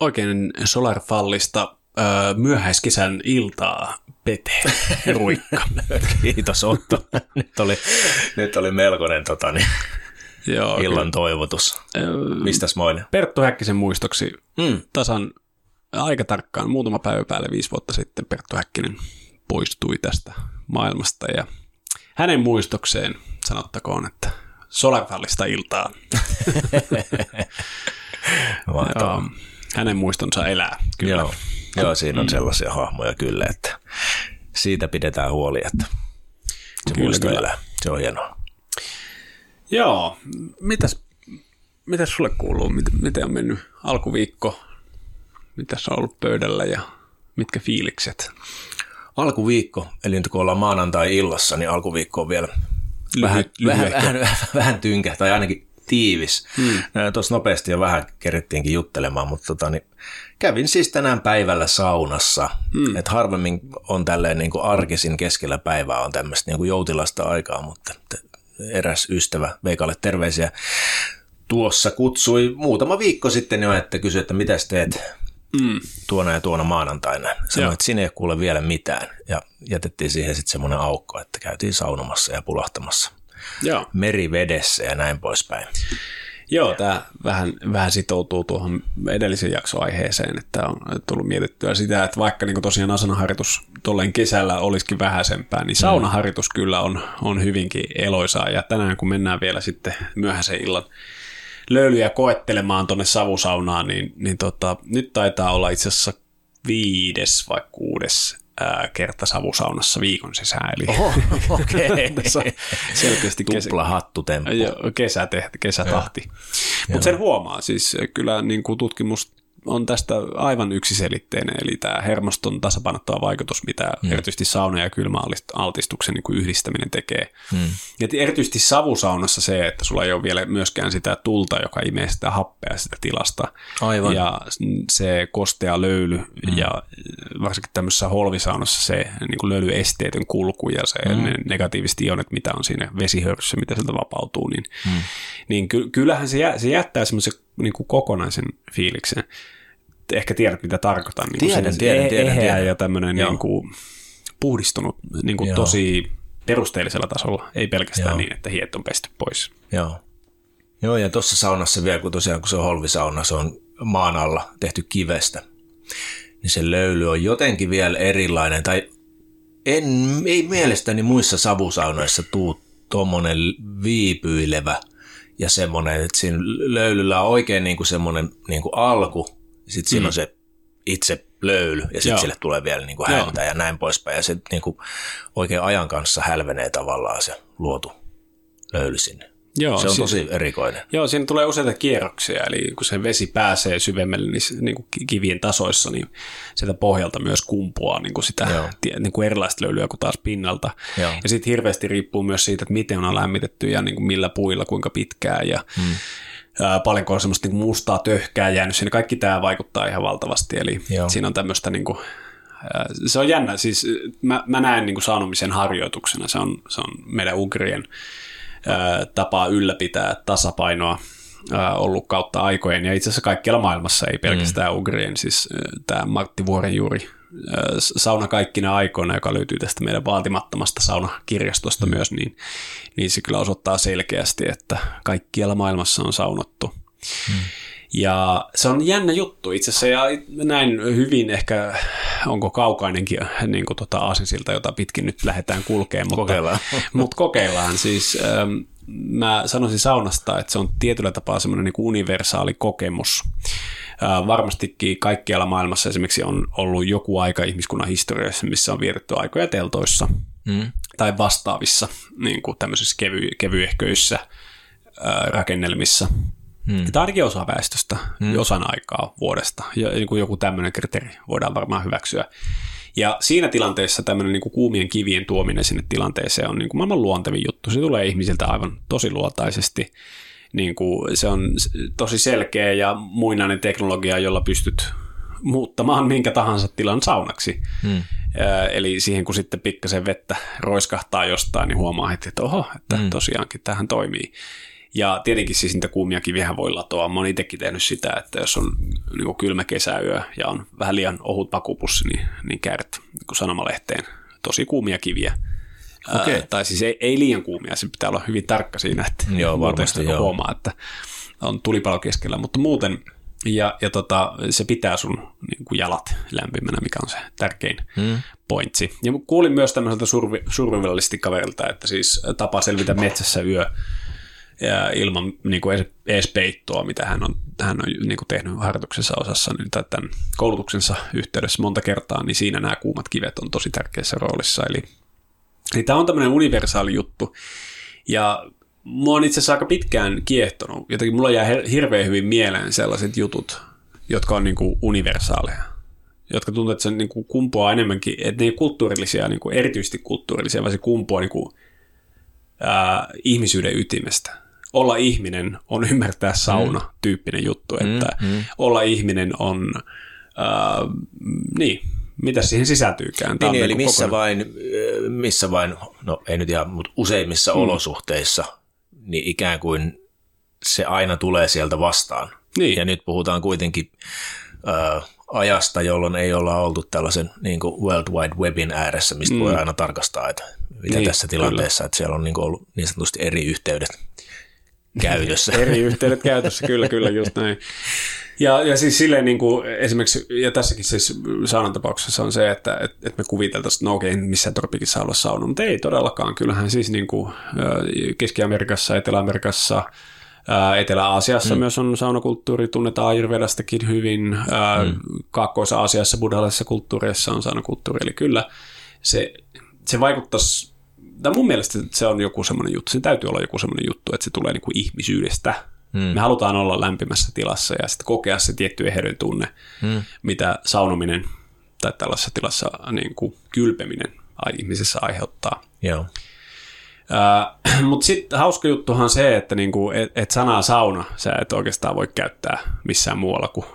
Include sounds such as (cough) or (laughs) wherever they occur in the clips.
oikein Solarfallista öö, myöhäiskesän iltaa, Pete Ruikka. (laughs) Kiitos Otto. Nyt oli, nyt oli melkoinen tota, niin, Joo, illan kyllä. toivotus. Öö, Mistäs moinen? Perttu Häkkisen muistoksi Mm. tasan aika tarkkaan, muutama päivä päälle viisi vuotta sitten Perttu Häkkinen poistui tästä maailmasta ja hänen muistokseen sanottakoon, että Solarfallista iltaa. (laughs) Mahtavaa. Hänen muistonsa elää, kyllä. Joo. Joo, siinä on sellaisia hahmoja kyllä, että siitä pidetään huoli, että se Kyllä, muisto kyllä. elää. Se on hienoa. Joo, mitäs, mitäs sulle kuuluu? Miten, miten on mennyt alkuviikko? Mitäs on ollut pöydällä ja mitkä fiilikset? Alkuviikko, eli nyt kun ollaan maanantai-illassa, niin alkuviikko on vielä vähän, vähän, lyhyehkö. vähän, vähän tynkä, tai ainakin tiivis. Hmm. Tuossa nopeasti jo vähän kerittiinkin juttelemaan, mutta tota, niin kävin siis tänään päivällä saunassa. Hmm. Et harvemmin on tälleen niin kuin arkisin keskellä päivää on tämmöistä niin kuin joutilasta aikaa, mutta eräs ystävä Veikalle terveisiä tuossa kutsui muutama viikko sitten jo, että kysyi, että mitä teet Mm. tuona ja tuona maanantaina. Sanoin, että sinne ei kuule vielä mitään. Ja jätettiin siihen sitten semmoinen aukko, että käytiin saunomassa ja pulahtamassa Joo. merivedessä ja näin poispäin. Joo, tämä vähän, vähän sitoutuu tuohon edellisen jaksoaiheeseen, että on tullut mietittyä sitä, että vaikka niin tosiaan asanaharjoitus tolleen kesällä olisikin vähäisempää, niin saunaharjoitus kyllä on, on hyvinkin eloisaa. Ja tänään kun mennään vielä sitten myöhäisen illan löylyjä koettelemaan tuonne savusaunaan, niin, niin tota, nyt taitaa olla itse asiassa viides vai kuudes ää, kerta savusaunassa viikon sisään. Eli Oho, (laughs) okei. tässä on selkeästi kesä, Tupla hattutemppu. Joo, kesätehti, kesätahti. Mutta sen huomaa, siis kyllä niin kuin tutkimus on tästä aivan yksiselitteinen, eli tämä hermoston tasapainottava vaikutus, mitä mm. erityisesti sauna- ja kylmäaltistuksen niin kuin yhdistäminen tekee. Mm. Ja erityisesti savusaunassa se, että sulla ei ole vielä myöskään sitä tulta, joka imee sitä happea sitä tilasta. Aivan. Ja se kostea löyly mm. ja varsinkin tämmöisessä holvisaunassa se niin kuin löylyesteetön kulku ja se mm. ne negatiiviset ionit, mitä on siinä vesihöyryssä, mitä sieltä vapautuu, niin, mm. niin ky- kyllähän se, jä, se jättää semmoisen niin kuin kokonaisen fiiliksen. Ehkä tiedät, mitä tarkoitan. Niin kuin Tiedän, se tiedän, tiedän, eheä tiedän. ja tämmöinen niin kuin puhdistunut niin kuin Joo. tosi perusteellisella tasolla, ei pelkästään Joo. niin, että hiet on pesty pois. Joo. Joo, ja tuossa saunassa vielä, kun tosiaan kun se on holvisauna, se on maan alla tehty kivestä, niin se löyly on jotenkin vielä erilainen, tai en, ei mielestäni muissa savusaunoissa tuu tuommoinen viipyilevä ja semmoinen, että siinä löylyllä on oikein niin kuin semmoinen niin kuin alku, sitten siinä mm. on se itse löyly, ja Joo. sitten sille tulee vielä niin kuin Joo. häntä ja näin poispäin, ja se niin kuin oikein ajan kanssa hälvenee tavallaan se luotu löyly sinne. Joo, se on siis- tosi erikoinen. Joo, siinä tulee useita kierroksia, eli kun se vesi pääsee syvemmälle niin, niin kuin kivien tasoissa, niin sieltä pohjalta myös kumpuaa niin kuin sitä tie- niin kuin erilaista löylyä kuin taas pinnalta. Joo. Ja sitten hirveästi riippuu myös siitä, että miten on lämmitetty ja niin kuin millä puilla, kuinka pitkään ja hmm. ää, paljonko on semmoista niin kuin mustaa töhkää jäänyt sinne. Kaikki tämä vaikuttaa ihan valtavasti, eli Joo. siinä on tämmöistä niin kuin, se on jännä, siis mä, mä näen niin kuin saunomisen harjoituksena, se on, se on meidän ugrien tapaa ylläpitää tasapainoa ollut kautta aikojen, ja itse asiassa kaikkialla maailmassa, ei pelkästään mm. ugrien, siis tämä Martti Vuorenjuuri Sauna kaikkina aikoina, joka löytyy tästä meidän vaatimattomasta saunakirjastosta mm. myös, niin, niin se kyllä osoittaa selkeästi, että kaikkialla maailmassa on saunottu. Mm. Ja se on jännä juttu itse asiassa, ja näin hyvin ehkä, onko kaukainenkin niin kuin tota aasinsilta, jota pitkin nyt lähdetään kulkemaan, mutta Kokeillaan. (laughs) mutta kokeillaan siis. Ähm, mä sanoisin saunasta, että se on tietyllä tapaa semmoinen niin universaali kokemus. Äh, varmastikin kaikkialla maailmassa esimerkiksi on ollut joku aika ihmiskunnan historiassa, missä on vietetty aikoja teltoissa Mm. tai vastaavissa niin kuin tämmöisissä kevy, kevyehköissä äh, rakennelmissa. Hmm. Tai ainakin osa väestöstä, hmm. osan aikaa vuodesta. Ja niin kuin joku tämmöinen kriteeri voidaan varmaan hyväksyä. Ja siinä tilanteessa tämmöinen niin kuin kuumien kivien tuominen sinne tilanteeseen on niin kuin maailman luontevin juttu. Se tulee ihmisiltä aivan tosi luontaisesti. Niin kuin se on tosi selkeä ja muinainen teknologia, jolla pystyt muuttamaan minkä tahansa tilan saunaksi. Hmm. Eli siihen kun sitten pikkasen vettä roiskahtaa jostain, niin huomaa heti, että oho, että hmm. tosiaankin tähän toimii. Ja tietenkin siis niitä kuumia kiviä voi latoa. Mä oon itsekin tehnyt sitä, että jos on niin kylmä kesäyö ja on vähän liian ohut pakupussi, niin, niin käärit niin sanomalehteen tosi kuumia kiviä. Okay. Ää, tai siis ei, ei liian kuumia, se pitää olla hyvin tarkka siinä, että joo, varmasti, joo. huomaa, että on tulipalo keskellä, mutta muuten ja, ja tota, se pitää sun niin kuin jalat lämpimänä, mikä on se tärkein hmm. pointsi. Ja kuulin myös tämmöiseltä kaverilta, että siis tapa selvitä metsässä yö ilman niin kuin edes peittoa, mitä hän on, hän on niin kuin tehnyt harjoituksensa osassa niin tämän koulutuksensa yhteydessä monta kertaa, niin siinä nämä kuumat kivet on tosi tärkeässä roolissa. Eli, eli tämä on tämmöinen universaali juttu. Ja mua on itse asiassa aika pitkään kiehtonut. Jotenkin mulla jää hirveän hyvin mieleen sellaiset jutut, jotka on niin kuin universaaleja. Jotka tuntuu, että se niin kuin kumpuaa enemmänkin, että ne ei kulttuurillisia, niin kuin erityisesti kulttuurillisia, vaan se kumpuaa niin kuin, ää, ihmisyyden ytimestä. Olla ihminen on ymmärtää sauna mm. tyyppinen juttu, että mm, mm. olla ihminen on, ää, niin, mitä siihen sisältyykään. Niin, niin eli missä kokonaan... vain, missä vain, no ei nyt ihan, mutta useimmissa mm. olosuhteissa – niin ikään kuin se aina tulee sieltä vastaan. Niin. Ja nyt puhutaan kuitenkin ö, ajasta, jolloin ei olla oltu tällaisen niin kuin World Wide Webin ääressä, mistä mm. voi aina tarkastaa, että mitä niin, tässä tilanteessa, kyllä. että siellä on niin ollut niin sanotusti eri yhteydet käytössä. eri yhteydet käytössä, kyllä, kyllä, just näin. Ja, ja siis silleen niin kuin esimerkiksi, ja tässäkin siis saunan tapauksessa on se, että, että, että me kuviteltaisiin, että no okei, missään tropikissa olla sauna, mutta ei todellakaan. Kyllähän siis niin kuin Keski-Amerikassa, Etelä-Amerikassa, Etelä-Aasiassa mm. myös on saunakulttuuri, tunnetaan Ayurvedastakin hyvin. Mm. Kaakkois-Aasiassa, buddhalaisessa kulttuurissa on saunakulttuuri, eli kyllä se, se vaikuttaisi, tai mun mielestä se on joku semmoinen juttu, se täytyy olla joku semmoinen juttu, että se tulee niin kuin ihmisyydestä, Hmm. Me halutaan olla lämpimässä tilassa ja sitten kokea se tietty eheyden tunne, hmm. mitä saunominen tai tällaisessa tilassa niin kuin kylpeminen ihmisessä aiheuttaa. Joo. Uh, Mutta sitten hauska juttuhan se, että niinku, et, et sanaa sauna sä et oikeastaan voi käyttää missään muualla kuin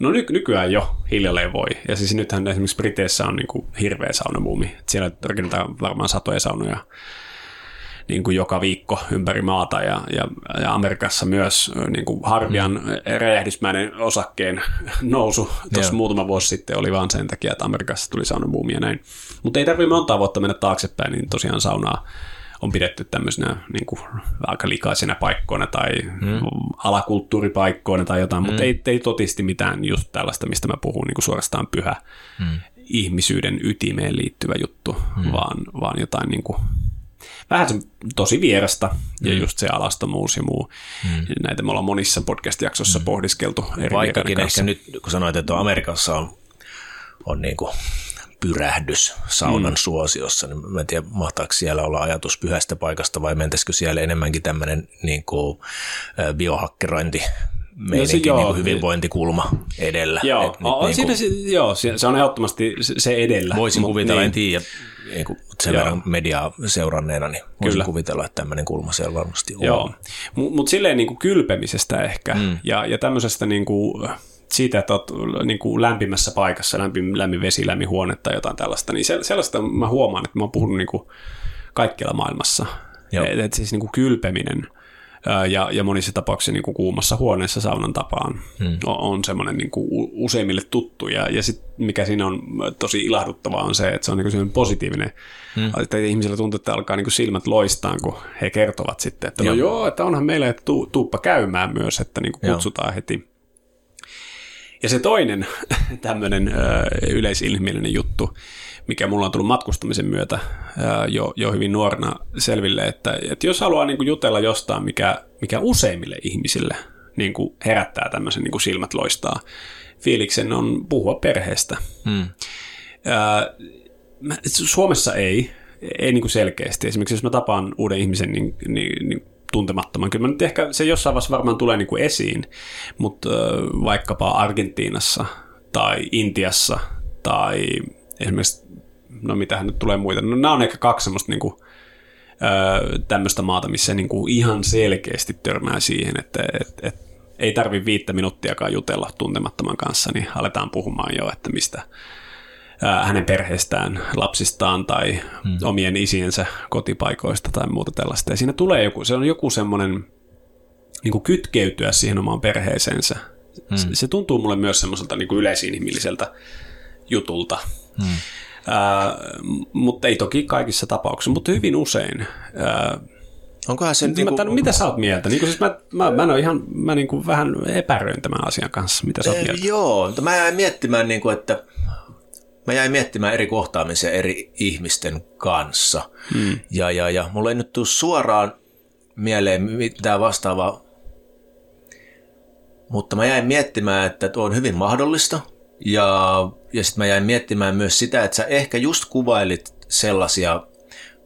No ny- nykyään jo hiljalleen voi. Ja siis nythän esimerkiksi Briteissä on niinku hirveä saunamuumi. Siellä rakennetaan varmaan satoja saunoja niin kuin joka viikko ympäri maata ja, ja, ja Amerikassa myös niin kuin Harvian mm. räjähdysmäinen osakkeen (laughs) nousu tuossa muutama vuosi sitten oli vaan sen takia, että Amerikassa tuli saunabuumi ja näin. Mutta ei tarvitse monta vuotta mennä taaksepäin, niin tosiaan saunaa on pidetty tämmöisenä niin kuin, aika likaisena paikkoina tai mm. alakulttuuripaikkoina tai jotain, mm. mutta ei, ei totisti mitään just tällaista, mistä mä puhun, niin kuin suorastaan pyhä mm. ihmisyyden ytimeen liittyvä juttu, mm. vaan, vaan jotain niin kuin, vähän se tosi vierasta mm. ja just se alastomuus ja muu. Mm. Näitä me ollaan monissa podcast-jaksoissa mm. pohdiskeltu eri Vaikkakin ehkä nyt, kun sanoit, että Amerikassa on, on niin kuin pyrähdys saunan mm. suosiossa, niin mä en tiedä, mahtaako siellä olla ajatus pyhästä paikasta vai mentäisikö siellä enemmänkin tämmöinen niin kuin, biohakkerointi meininki, no se, niin hyvinvointikulma edellä. Joo, Et, on, niin kuin, siinä, joo, se on ehdottomasti se edellä. Voisin kuvitella, niin. en tiedä, niin kuin sen Joo. verran mediaa seuranneena, niin voisin Kyllä. kuvitella, että tämmöinen kulma siellä varmasti on. Joo, mutta mut silleen niin kuin kylpemisestä ehkä mm. ja, ja tämmöisestä niin kuin, siitä, että olet niin kuin lämpimässä paikassa, lämmin, lämmin vesi, lämmin huone tai jotain tällaista, niin sellaista mä huomaan, että mä oon puhunut niin kuin kaikkialla maailmassa. Että et siis niin kuin kylpeminen – ja, ja monissa tapauksissa niin kuin kuumassa huoneessa saunan tapaan hmm. on, on semmoinen niin kuin useimmille tuttu. Ja, ja sit, mikä siinä on tosi ilahduttavaa on se, että se on niin kuin positiivinen. Hmm. Että ihmisillä tuntuu, että alkaa niin kuin silmät loistaa, kun he kertovat sitten, että joo, no joo että onhan meille tu, tuuppa käymään myös, että niin kuin kutsutaan joo. heti. Ja se toinen (laughs) tämmöinen yleisilmielinen juttu, mikä mulla on tullut matkustamisen myötä jo, jo hyvin nuorena selville, että, että jos haluaa niin kuin jutella jostain, mikä, mikä useimmille ihmisille niin kuin herättää tämmöisen niin kuin silmät loistaa fiiliksen, on puhua perheestä. Hmm. Suomessa ei, ei niin kuin selkeästi. Esimerkiksi jos mä tapaan uuden ihmisen, niin, niin, niin tuntemattoman. Kyllä nyt ehkä se jossain vaiheessa varmaan tulee niin kuin esiin, mutta vaikkapa Argentiinassa tai Intiassa tai esimerkiksi no mitähän nyt tulee muita. No nämä on ehkä kaksi semmoista niin kuin, tämmöistä maata, missä niin kuin ihan selkeästi törmää siihen, että et, et, ei tarvi viittä minuuttiakaan jutella tuntemattoman kanssa, niin aletaan puhumaan jo, että mistä hänen perheestään, lapsistaan tai hmm. omien isiensä kotipaikoista tai muuta tällaista. Ja siinä tulee joku, se on joku semmoinen niin kuin kytkeytyä siihen omaan perheeseensä. Mm. Se, se tuntuu mulle myös semmoiselta niin kuin yleisinhimilliseltä jutulta. Mm. Äh, mutta ei toki kaikissa tapauksissa, mutta hyvin usein. Äh, Onkohan se... Niin kuin... mitä sä oot mieltä? Niin siis mä, mä, mä, ihan, mä niin kuin vähän epäröin tämän asian kanssa. Mitä sä oot mieltä? joo, mä jäin miettimään, niin kuin, että mä jäin miettimään eri kohtaamisia eri ihmisten kanssa. Hmm. Ja, ja, ja mulla ei nyt tule suoraan mieleen mitään vastaavaa, mutta mä jäin miettimään, että tuo on hyvin mahdollista. Ja, ja sitten mä jäin miettimään myös sitä, että sä ehkä just kuvailit sellaisia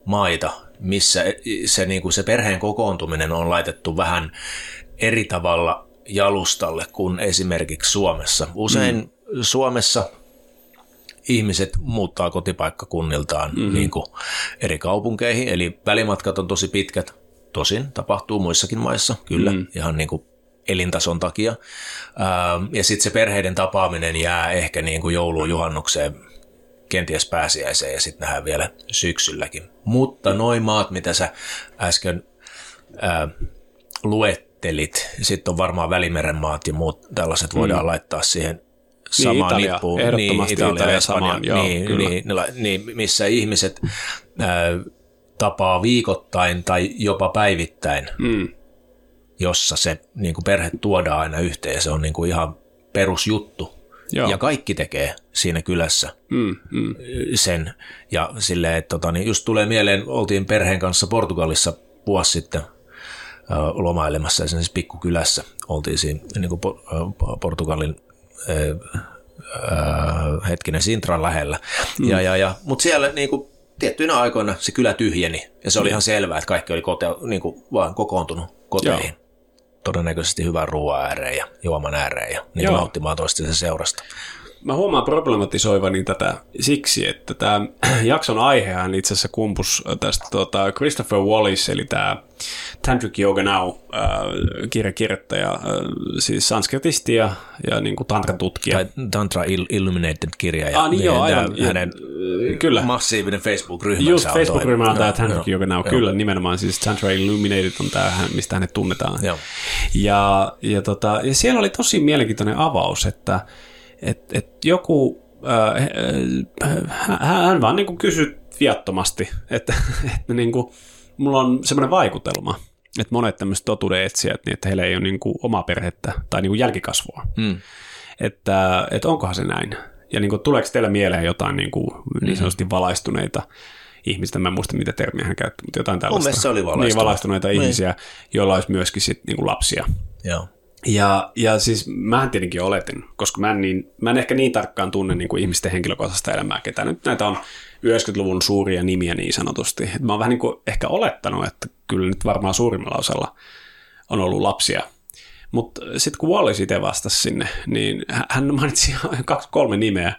maita, missä se, niin kuin se perheen kokoontuminen on laitettu vähän eri tavalla jalustalle kuin esimerkiksi Suomessa. Usein mm. Suomessa ihmiset muuttaa kotipaikkakunniltaan mm-hmm. niin kuin eri kaupunkeihin, eli välimatkat on tosi pitkät. Tosin tapahtuu muissakin maissa, kyllä, mm. ihan niin kuin elintason takia. ja sitten se perheiden tapaaminen jää ehkä niin kuin jouluun, juhannukseen, kenties pääsiäiseen ja sitten nähdään vielä syksylläkin. Mutta noin maat, mitä sä äsken ää, luettelit, sitten on varmaan Välimeren maat ja muut tällaiset voidaan mm. laittaa siihen samaan niin, Italia, nippuun. Ehdottomasti niin, Italia, Italia samaan, joo, niin, kyllä. Niin, niin, missä ihmiset ää, tapaa viikoittain tai jopa päivittäin, mm. jossa se niin kuin perhe tuodaan aina yhteen ja se on niin kuin ihan perusjuttu. Joo. Ja kaikki tekee siinä kylässä mm, mm. sen. Ja silleen, että tota, niin just tulee mieleen, oltiin perheen kanssa Portugalissa vuosi sitten lomailemassa, siis pikkukylässä oltiin siinä niin kuin Portugalin hetkinen Sintran lähellä. Mm. Ja, ja, ja, Mutta siellä niin kuin, tiettyinä aikoina se kylä tyhjeni ja se oli ihan selvää, että kaikki oli kote, niin kuin, vaan kokoontunut koteihin. Joo todennäköisesti hyvän ruoan ääreen ja juoman ääreen ja niin nauttimaan toistensa seurasta. Mä huomaan problematisoivani tätä siksi, että tämä (clears throat) jakson aihehan itse asiassa kumpus tästä tuota Christopher Wallis, eli tämä Tantric Yoga Now äh, kirjakirjoittaja, äh, siis sanskritisti ja, ja niin kuin tantra-tutkija. Tai Tantra Illuminated kirja ja ah, niin joo, aivan, hänen kyllä. massiivinen Facebook-ryhmä. Just Facebook-ryhmä on tämä Tantric Yoga Now, joo. kyllä nimenomaan siis Tantra Illuminated on tämä, mistä hänet tunnetaan. Joo. Ja, ja, tota, ja siellä oli tosi mielenkiintoinen avaus, että että et joku, äh, hän, vaan niin kuin kysyi viattomasti, että, että niin kuin, mulla on semmoinen vaikutelma, että monet tämmöiset totuuden etsijät, niin että heillä ei ole niin kuin omaa perhettä tai niin kuin jälkikasvua. Hmm. Että, että onkohan se näin? Ja niin kuin, tuleeko teillä mieleen jotain niin, kuin, niin sanotusti valaistuneita ihmistä, mä en muista mitä termiä hän käytti, mutta jotain tällaista. Mun se oli valaistuneita. Niin, valaistuneita niin. ihmisiä, joilla olisi myöskin sit, niin kuin lapsia. Joo. Ja, ja siis mähän tietenkin oletin, koska mä en, niin, mä en ehkä niin tarkkaan tunne niin kuin ihmisten henkilökohtaista elämää, ketä nyt näitä on 90-luvun suuria nimiä niin sanotusti. Et mä oon vähän niin kuin ehkä olettanut, että kyllä nyt varmaan suurimmalla osalla on ollut lapsia. Mutta sitten kun Wallace itse vastasi sinne, niin hän mainitsi (laughs) kaksi, kolme nimeä.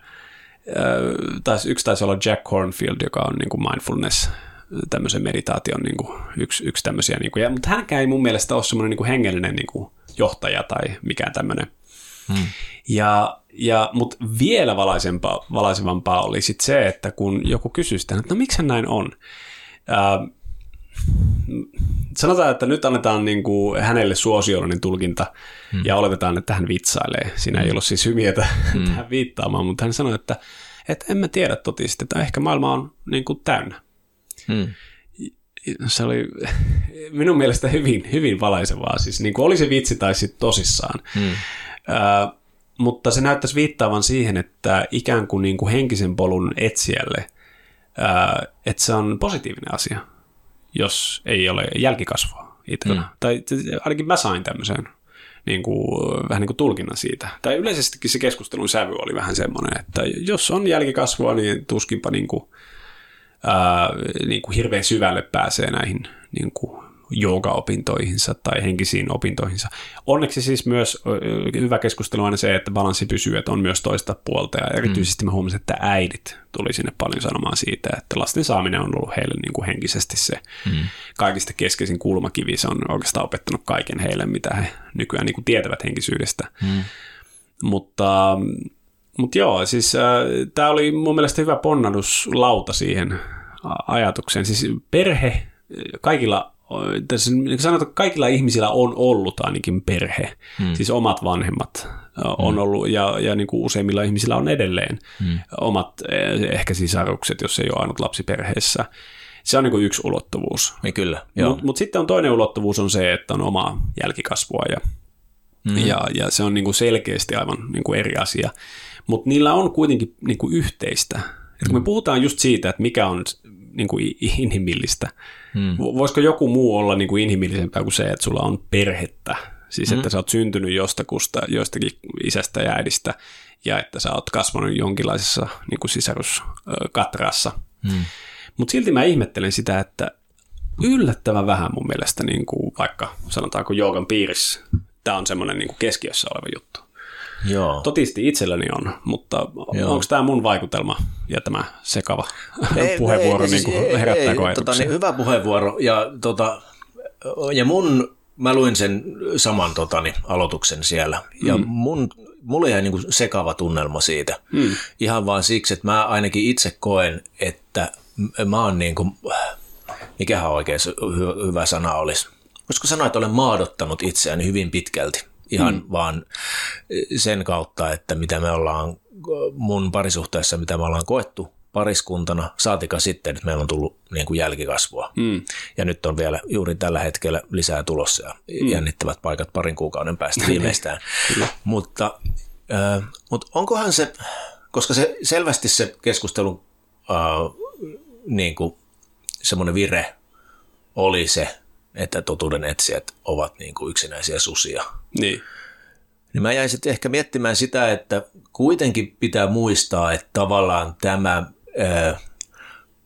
Taisi, yksi taisi olla Jack Hornfield, joka on niin kuin mindfulness tämmöisen meditaation niin kuin yksi, yksi tämmöisiä. Niin kuin, ja, mutta hänkään ei mun mielestä ole semmoinen niin kuin hengellinen niin kuin johtaja tai mikään tämmöinen. Hmm. Ja, ja, Mutta vielä valaisempaa, valaisevampaa oli sit se, että kun joku kysyy sitä, että no miksi näin on? Ää, sanotaan, että nyt annetaan niin kuin hänelle suosiollinen tulkinta hmm. ja oletetaan, että hän vitsailee. Siinä hmm. ei ollut siis hymiötä hmm. tähän viittaamaan, mutta hän sanoi, että, että en mä tiedä totisesti, että ehkä maailma on niin kuin täynnä. Hmm se oli (laughs) minun mielestä hyvin, hyvin valaisevaa. Siis niin kuin oli se vitsi tai sitten tosissaan. Hmm. Uh, mutta se näyttäisi viittaavan siihen, että ikään kuin, niin kuin henkisen polun etsijälle, uh, että se on positiivinen asia, jos ei ole jälkikasvua itsellä. Hmm. Tai ainakin mä sain tämmöisen niin kuin, vähän niin kuin tulkinnan siitä. Tai yleisestikin se keskustelun sävy oli vähän semmoinen, että jos on jälkikasvua, niin tuskinpa niin kuin, ää, niin kuin hirveän syvälle pääsee näihin niin kuin jooga-opintoihinsa tai henkisiin opintoihinsa. Onneksi siis myös hyvä keskustelu on se, että balanssi pysyy, että on myös toista puolta ja erityisesti mm. mä huomasin, että äidit tuli sinne paljon sanomaan siitä, että lasten saaminen on ollut heille niin kuin henkisesti se mm. kaikista keskeisin kulmakivi. Se on oikeastaan opettanut kaiken heille, mitä he nykyään niin kuin tietävät henkisyydestä. Mm. Mutta mutta joo, siis äh, tämä oli mun mielestä hyvä ponnadus lauta siihen ajatukseen. Siis perhe, kaikilla tässä niin sanotaan, että kaikilla ihmisillä on ollut ainakin perhe, hmm. siis omat vanhemmat on hmm. ollut, ja, ja niin kuin useimmilla ihmisillä on edelleen hmm. omat ehkä sisarukset, jos ei ole ainut lapsi perheessä. Se on niin kuin yksi ulottuvuus. Niin kyllä, Mutta mut sitten on toinen ulottuvuus on se, että on omaa jälkikasvua, ja, hmm. ja, ja se on niin kuin selkeästi aivan niin kuin eri asia. Mutta niillä on kuitenkin niin kuin yhteistä. Et kun me puhutaan just siitä, että mikä on niin kuin inhimillistä, Hmm. Voisiko joku muu olla niin kuin inhimillisempää kuin se, että sulla on perhettä? Siis hmm. että sä oot syntynyt jostakusta, jostakin isästä ja äidistä ja että sä oot kasvanut jonkinlaisessa niin kuin sisaruskatrassa. Hmm. Mutta silti mä ihmettelen sitä, että yllättävän vähän mun mielestä niin kuin vaikka sanotaanko joogan piirissä tämä on semmoinen niin keskiössä oleva juttu. Joo. Totisti itselläni on, mutta onko tämä mun vaikutelma ja tämä sekava ei, puheenvuoro ei, niin herättääkö ei, tota, niin, Hyvä puheenvuoro ja, tota, ja mun, mä luin sen saman totani, aloituksen siellä ja mm. mun, mulle jäi niin sekava tunnelma siitä. Mm. Ihan vaan siksi, että mä ainakin itse koen, että mä oon niin kuin, mikähän oikein hy- hyvä sana olisi. Voisiko sanoa, että olen maadottanut itseäni hyvin pitkälti ihan mm. vaan sen kautta, että mitä me ollaan mun parisuhteessa, mitä me ollaan koettu pariskuntana, saatika sitten, että meillä on tullut niin kuin jälkikasvua. Mm. Ja nyt on vielä juuri tällä hetkellä lisää tulossa ja mm. jännittävät paikat parin kuukauden päästä (laughs) viimeistään. mutta, äh, mutta onkohan se, koska se selvästi se keskustelu äh, niin kuin semmoinen vire oli se, että totuuden etsijät ovat niin kuin yksinäisiä susia. Niin. Niin mä jäin sitten ehkä miettimään sitä, että kuitenkin pitää muistaa, että tavallaan tämä ää,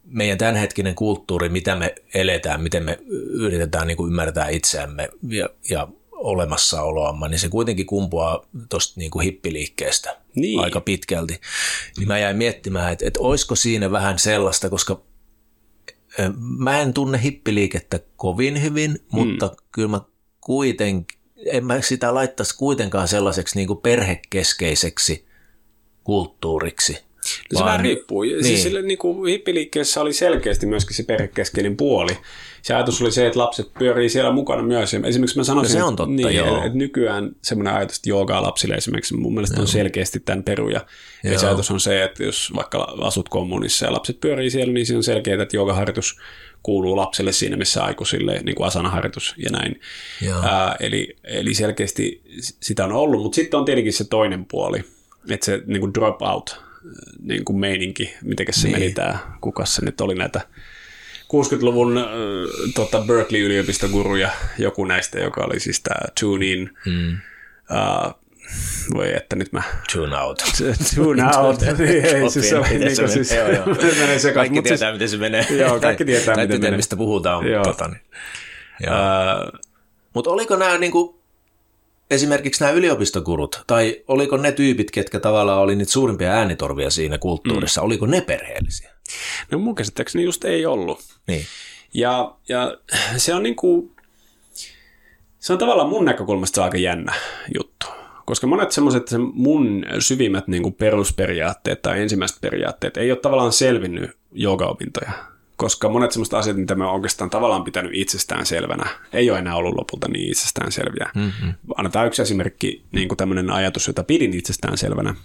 meidän tämänhetkinen kulttuuri, mitä me eletään, miten me yritetään niin kuin ymmärtää itseämme ja, ja olemassaoloamme, niin se kuitenkin kumpuaa tuosta niin kuin hippiliikkeestä niin. aika pitkälti. Niin mä jäin miettimään, että, että olisiko siinä vähän sellaista, koska Mä en tunne hippiliikettä kovin hyvin, mutta mm. kyllä mä kuitenkin, en mä sitä laittaisi kuitenkaan sellaiseksi niin kuin perhekeskeiseksi kulttuuriksi. No se vähän riippuu. Siis niin. Siis sille, niin kuin hippiliikkeessä oli selkeästi myöskin se perhekeskeinen puoli. Se ajatus oli se, että lapset pyörii siellä mukana myös. Esimerkiksi mä sanoisin, no se on totta, niin, joo. että nykyään semmoinen ajatus, että joogaa lapsille esimerkiksi mun mielestä joo. on selkeästi tämän peruja. Ja se ajatus on se, että jos vaikka asut kommunissa ja lapset pyörii siellä, niin se on selkeää, että joogaharjoitus kuuluu lapselle siinä, missä aikuisille, niin kuin asanaharjoitus ja näin. Ää, eli, eli selkeästi sitä on ollut, mutta sitten on tietenkin se toinen puoli, että se niin kuin drop out niin kuin meininki, miten se niin. meni tämä, kuka se nyt oli näitä 60-luvun äh, tota Berkeley-yliopistoguru ja joku näistä, joka oli siis tämä Tune In. Mm. Uh, voi että nyt mä... Tune out. (laughs) Tune out. (laughs) ei, siis se, niin se siis, joo, joo. (laughs) menee sekaan, kaikki tietää, siis, miten se menee. Joo, kaikki tietää, tai, miten menee. mistä puhutaan. Joo. Tota, niin. Uh, Mutta oliko nämä niinku, esimerkiksi nämä yliopistokurut, tai oliko ne tyypit, ketkä tavallaan oli niitä suurimpia äänitorvia siinä kulttuurissa, mm. oliko ne perheellisiä? No mun käsittääkseni just ei ollut. Niin. Ja, ja se on niinku, se on tavallaan mun näkökulmasta aika jännä juttu. Koska monet semmoiset se mun syvimmät niin perusperiaatteet tai ensimmäiset periaatteet ei ole tavallaan selvinnyt joogaopintoja koska monet semmoista asiat, mitä mä oikeastaan tavallaan pitänyt itsestään selvänä, ei ole enää ollut lopulta niin itsestään selviä. Mm-hmm. Annetaan yksi esimerkki, niin kuin tämmöinen ajatus, jota pidin itsestään selvänä,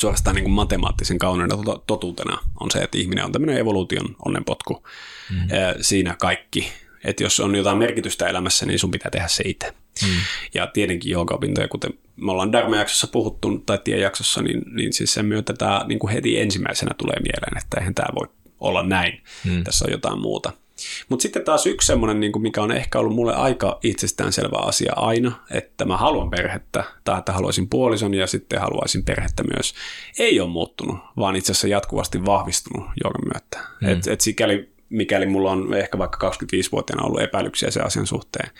suorastaan niin kuin matemaattisen kauneuden totuutena, on se, että ihminen on tämmöinen evoluution onnenpotku. Mm-hmm. Siinä kaikki. Että jos on jotain merkitystä elämässä, niin sun pitää tehdä se itse. Mm. Ja tietenkin joogaopintoja, kuten me ollaan Dharma-jaksossa puhuttu, tai tiejaksossa, niin, niin siis sen myötä tämä niin kuin heti ensimmäisenä tulee mieleen, että eihän tämä voi olla näin, hmm. tässä on jotain muuta. Mutta sitten taas yksi semmoinen, niin mikä on ehkä ollut mulle aika itsestäänselvä asia aina, että mä haluan perhettä, tai että haluaisin puolison ja sitten haluaisin perhettä myös, ei ole muuttunut, vaan itse asiassa jatkuvasti vahvistunut joka myötä. Hmm. Et, et sikäli, mikäli mulla on ehkä vaikka 25-vuotiaana ollut epäilyksiä sen asian suhteen,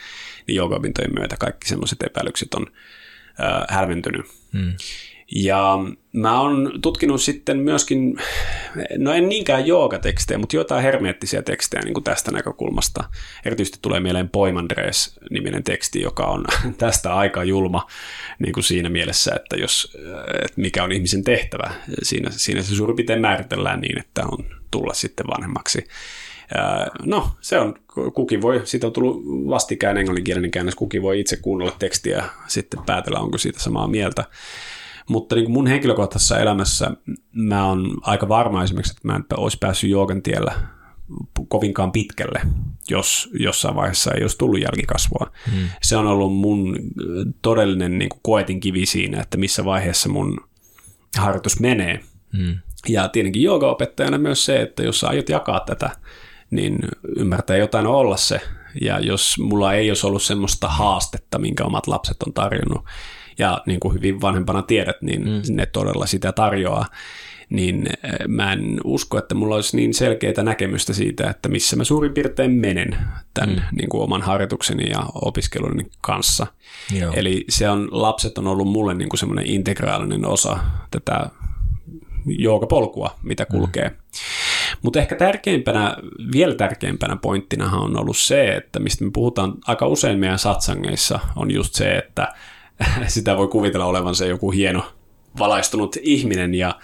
niin joogabintojen myötä kaikki semmoiset epäilykset on äh, hälventynyt. Hmm. Ja mä oon tutkinut sitten myöskin, no en niinkään joogatekstejä, mutta jotain hermeettisiä tekstejä niin kuin tästä näkökulmasta. Erityisesti tulee mieleen Poimandres-niminen teksti, joka on (laughs) tästä aika julma niin kuin siinä mielessä, että, jos, että mikä on ihmisen tehtävä. Siinä, siinä se suurin piirtein määritellään niin, että on tulla sitten vanhemmaksi No, se on, kukin voi, siitä on tullut vastikään englanninkielinen käännös, kukin voi itse kuunnella tekstiä ja sitten päätellä, onko siitä samaa mieltä. Mutta niin kuin mun henkilökohtaisessa elämässä mä oon aika varma esimerkiksi, että mä en olisi päässyt joogan tiellä kovinkaan pitkälle, jos jossain vaiheessa ei olisi tullut jälkikasvua. Hmm. Se on ollut mun todellinen niin kuin koetin kivi siinä, että missä vaiheessa mun harjoitus menee. Hmm. Ja tietenkin joogaopettajana myös se, että jos sä aiot jakaa tätä, niin ymmärtää jotain olla se. Ja jos mulla ei olisi ollut semmoista haastetta, minkä omat lapset on tarjonnut, ja niin kuin hyvin vanhempana tiedät, niin mm. ne todella sitä tarjoaa, niin eh, mä en usko, että mulla olisi niin selkeitä näkemystä siitä, että missä mä suurin piirtein menen tämän mm. niin kuin oman harjoitukseni ja opiskeluni kanssa. Joo. Eli se on, lapset on ollut mulle niin kuin semmoinen integraalinen osa tätä joogapolkua, mitä mm. kulkee. Mm. Mutta ehkä tärkeimpänä, vielä tärkeimpänä pointtina on ollut se, että mistä me puhutaan aika usein meidän satsangeissa, on just se, että (laughs) sitä voi kuvitella olevan se joku hieno valaistunut ihminen ja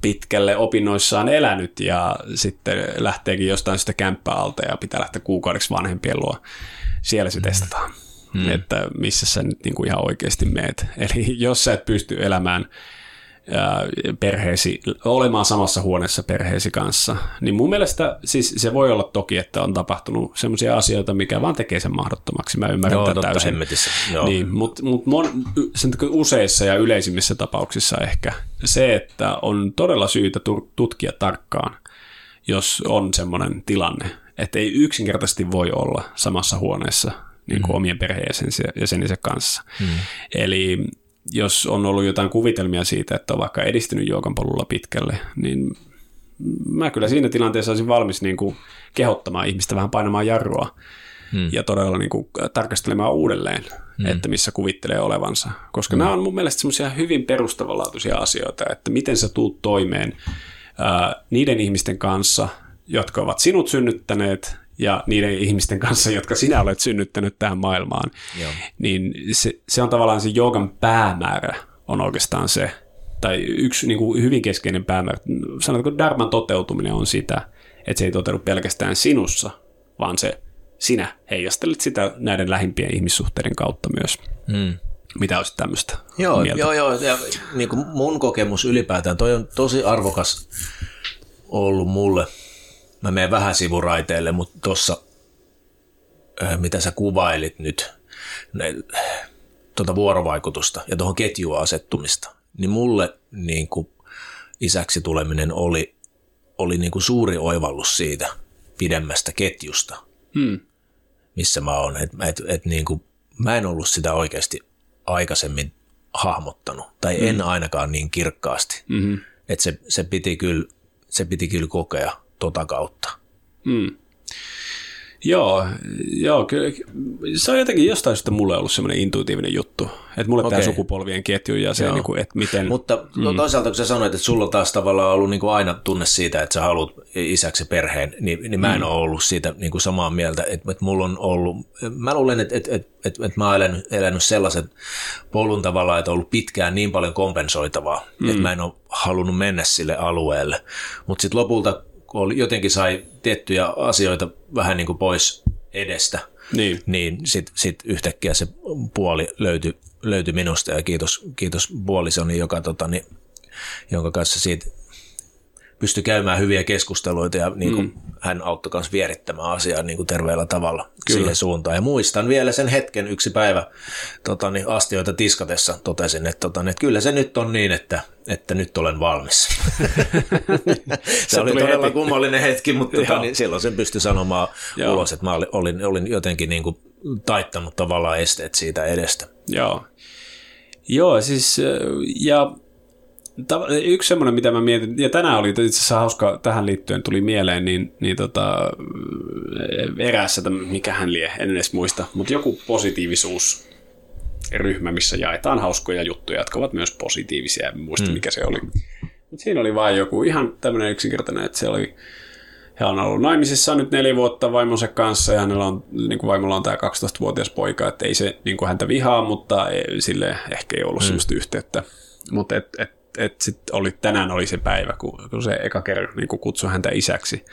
pitkälle opinnoissaan elänyt ja sitten lähteekin jostain sitä kämppäalta ja pitää lähteä kuukaudeksi vanhempien luo. Siellä se mm. testataan, mm. että missä sä nyt niin kuin ihan oikeasti meet. Eli jos sä et pysty elämään perheesi, olemaan samassa huoneessa perheesi kanssa. Niin mun mielestä siis se voi olla toki, että on tapahtunut sellaisia asioita, mikä vaan tekee sen mahdottomaksi. Mä ymmärrän Joo, tätä täysin. Joo. Niin, mutta mut mon, sen useissa ja yleisimmissä tapauksissa ehkä se, että on todella syytä tutkia tarkkaan, jos on semmoinen tilanne, että ei yksinkertaisesti voi olla samassa huoneessa niin kuin mm. omien perheenjäsensä kanssa. Mm. Eli jos on ollut jotain kuvitelmia siitä, että on vaikka edistynyt joogan polulla pitkälle, niin mä kyllä siinä tilanteessa olisin valmis niin kuin kehottamaan ihmistä vähän painamaan jarrua hmm. ja todella niin kuin tarkastelemaan uudelleen, hmm. että missä kuvittelee olevansa. Koska hmm. nämä on mun mielestä semmoisia hyvin perustavanlaatuisia asioita, että miten sä tuut toimeen ää, niiden ihmisten kanssa, jotka ovat sinut synnyttäneet ja niiden ihmisten kanssa, jotka sinä olet synnyttänyt tähän maailmaan, Joo. niin se, se on tavallaan se joogan päämäärä on oikeastaan se, tai yksi niin kuin hyvin keskeinen päämäärä, sanotaanko dharman toteutuminen on sitä, että se ei toteudu pelkästään sinussa, vaan se sinä heijastelet sitä näiden lähimpien ihmissuhteiden kautta myös. Hmm. Mitä olisi tämmöistä Joo, mieltä? joo, joo. Ja niin kuin mun kokemus ylipäätään, toi on tosi arvokas ollut mulle – mä menen vähän sivuraiteille, mutta tuossa, mitä sä kuvailit nyt, ne, tuota vuorovaikutusta ja tuohon ketjuun asettumista, niin mulle niin kuin isäksi tuleminen oli, oli niin kuin suuri oivallus siitä pidemmästä ketjusta, hmm. missä mä oon. Et, et, et niin kuin, mä en ollut sitä oikeasti aikaisemmin hahmottanut, tai hmm. en ainakaan niin kirkkaasti. Mm-hmm. Että se, se, piti kyllä, se piti kyllä kokea tota kautta. Mm. Joo, joo, kyllä. Se on jotenkin jostain syystä mulle ollut semmoinen intuitiivinen juttu. Että mulle okay. tämä sukupolvien ketju ja se, niin kuin, että miten... Mutta mm. toisaalta kun sä sanoit, että sulla taas tavallaan ollut niin kuin aina tunne siitä, että sä haluat isäksi perheen, niin, niin mä en mm. ole ollut siitä niin kuin samaa mieltä. Että, että mulla on ollut, mä luulen, että, että, että, että, että mä oon elänyt, elänyt sellaisen polun tavalla, että on ollut pitkään niin paljon kompensoitavaa, mm. että mä en ole halunnut mennä sille alueelle. Mutta sitten lopulta kun oli, jotenkin sai tiettyjä asioita vähän niin kuin pois edestä, niin, niin sitten sit yhtäkkiä se puoli löytyi, löytyi minusta. Ja kiitos, kiitos puolisoni, joka, tota, niin, jonka kanssa siitä pystyi käymään hyviä keskusteluita ja niin kuin, mm. hän auttoi myös vierittämään asiaa niin kuin terveellä tavalla Kyllä. siihen suuntaan. Ja muistan vielä sen hetken yksi päivä tota, niin astioita tiskatessa totesin, että, tota, niin, että kyllä se nyt on niin, että, että nyt olen valmis. (laughs) se, se oli todella heti. kummallinen hetki, mutta tota, niin silloin sen pystyi sanomaan Joo. ulos, että mä olin, olin, olin jotenkin niin kuin taittanut tavallaan esteet siitä edestä. Joo. Joo, siis ja Yksi semmoinen, mitä mä mietin, ja tänään oli itse asiassa hauska, tähän liittyen tuli mieleen, niin, niin tota, eräässä, mikä hän lie, en edes muista, mutta joku positiivisuus ryhmä, missä jaetaan hauskoja juttuja, jotka ovat myös positiivisia, en muista hmm. mikä se oli. Mut siinä oli vain joku ihan tämmöinen yksinkertainen, että se oli, he on ollut naimisissa nyt neljä vuotta vaimonsa kanssa ja hänellä on, niin kuin vaimolla on tämä 12-vuotias poika, että ei se niin kuin häntä vihaa, mutta ei, sille ehkä ei ollut hmm. sellaista yhteyttä. Mutta et, et että sit oli, tänään oli se päivä, kun, kun se eka kerran niin kutsui häntä isäksi.